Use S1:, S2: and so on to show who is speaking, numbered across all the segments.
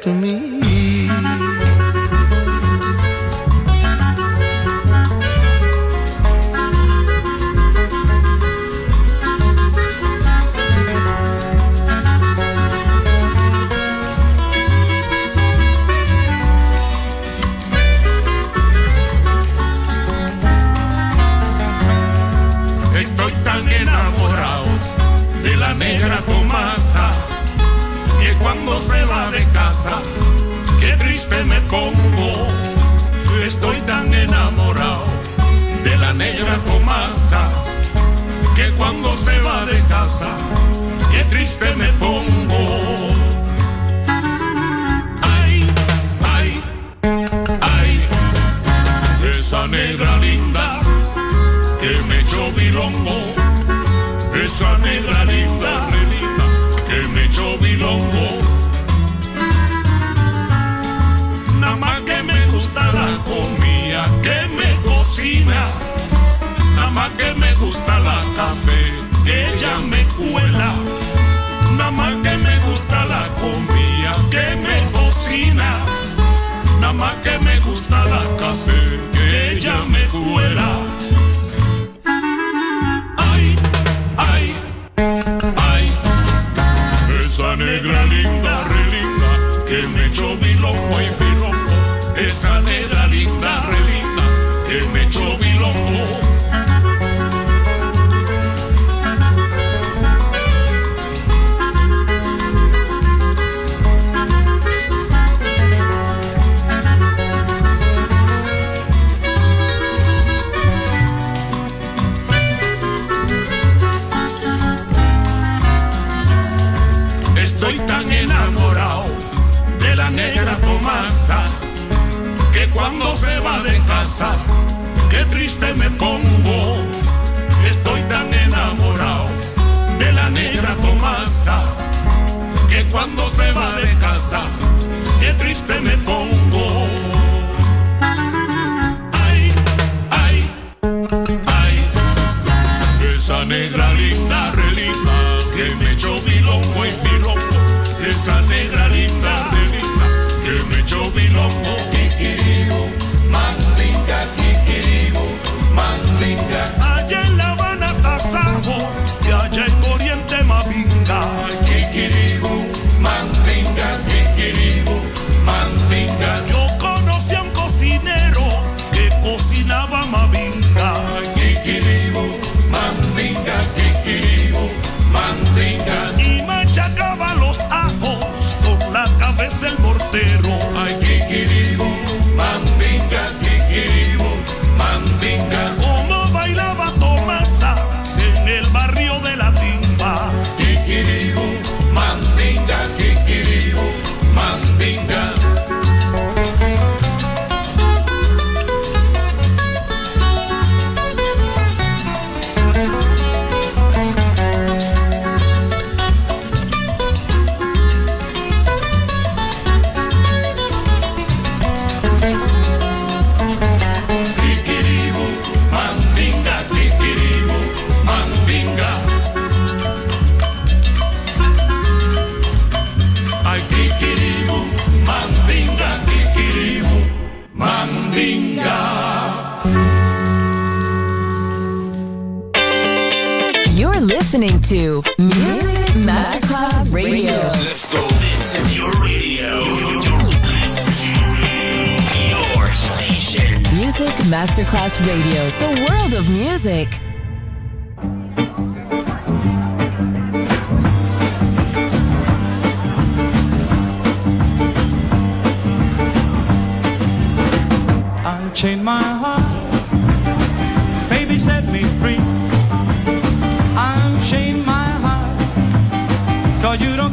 S1: to
S2: me.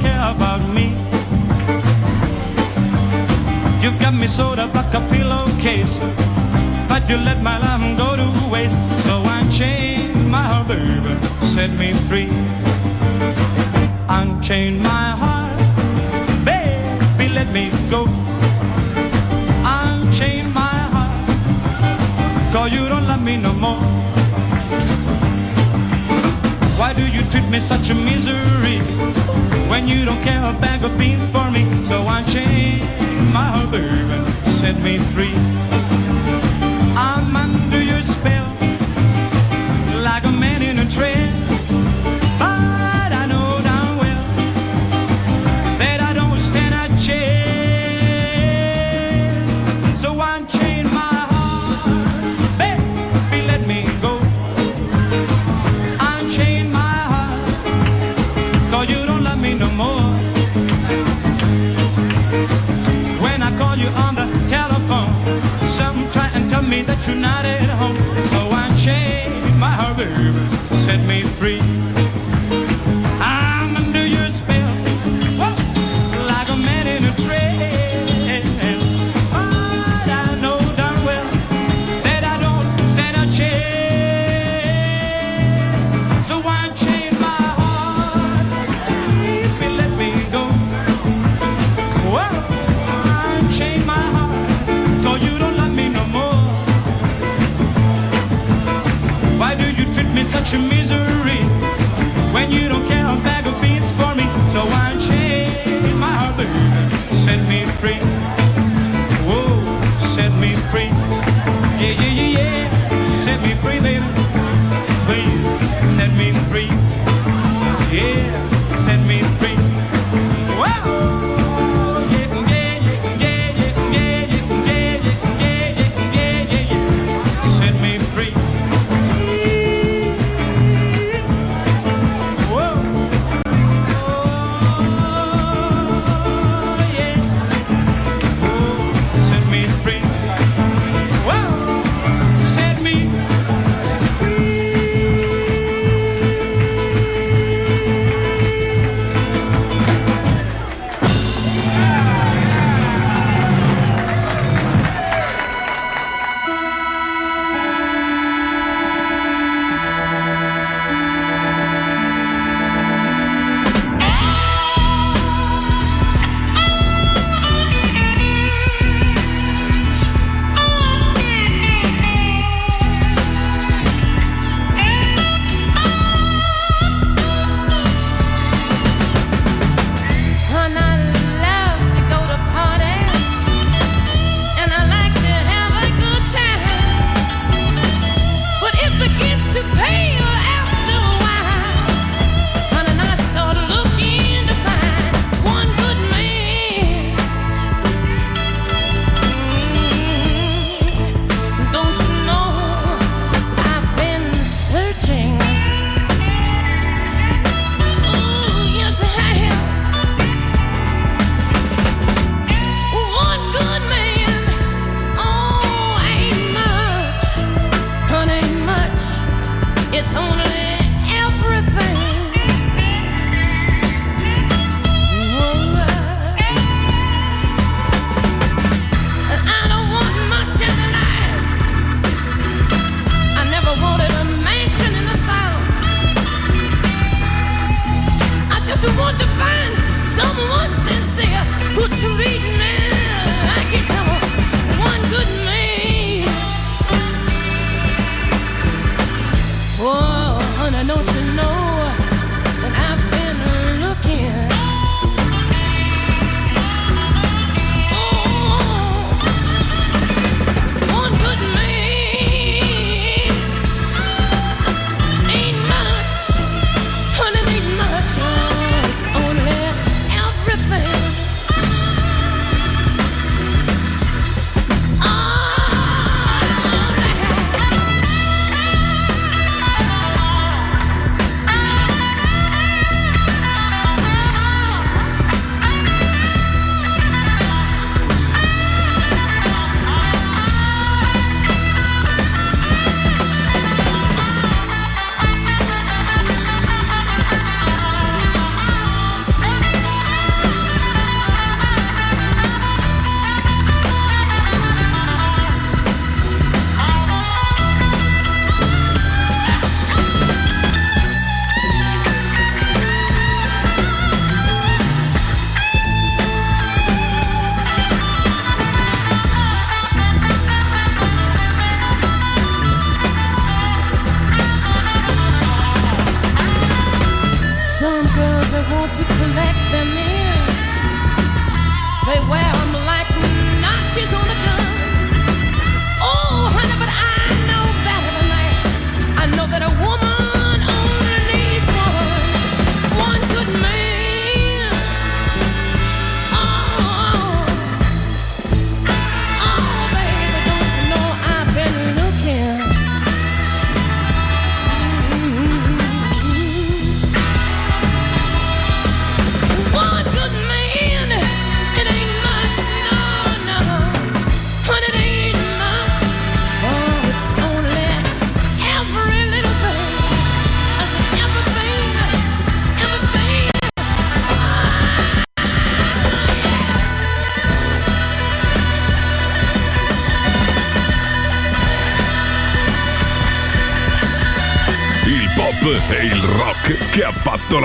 S3: care about me. You've got me sewed up like a pillowcase, but you let my love go to waste. So unchain my heart, baby, set me free. Unchain my heart, baby, let me go. Unchain my heart, cause you don't love me no more. Why do you treat me such a misery when you don't care a bag of beans for me? So I chained my heart, and set me free. I'm under your spell.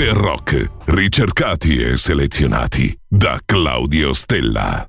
S1: per rock, ricercati e selezionati da Claudio Stella.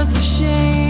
S4: was a shame.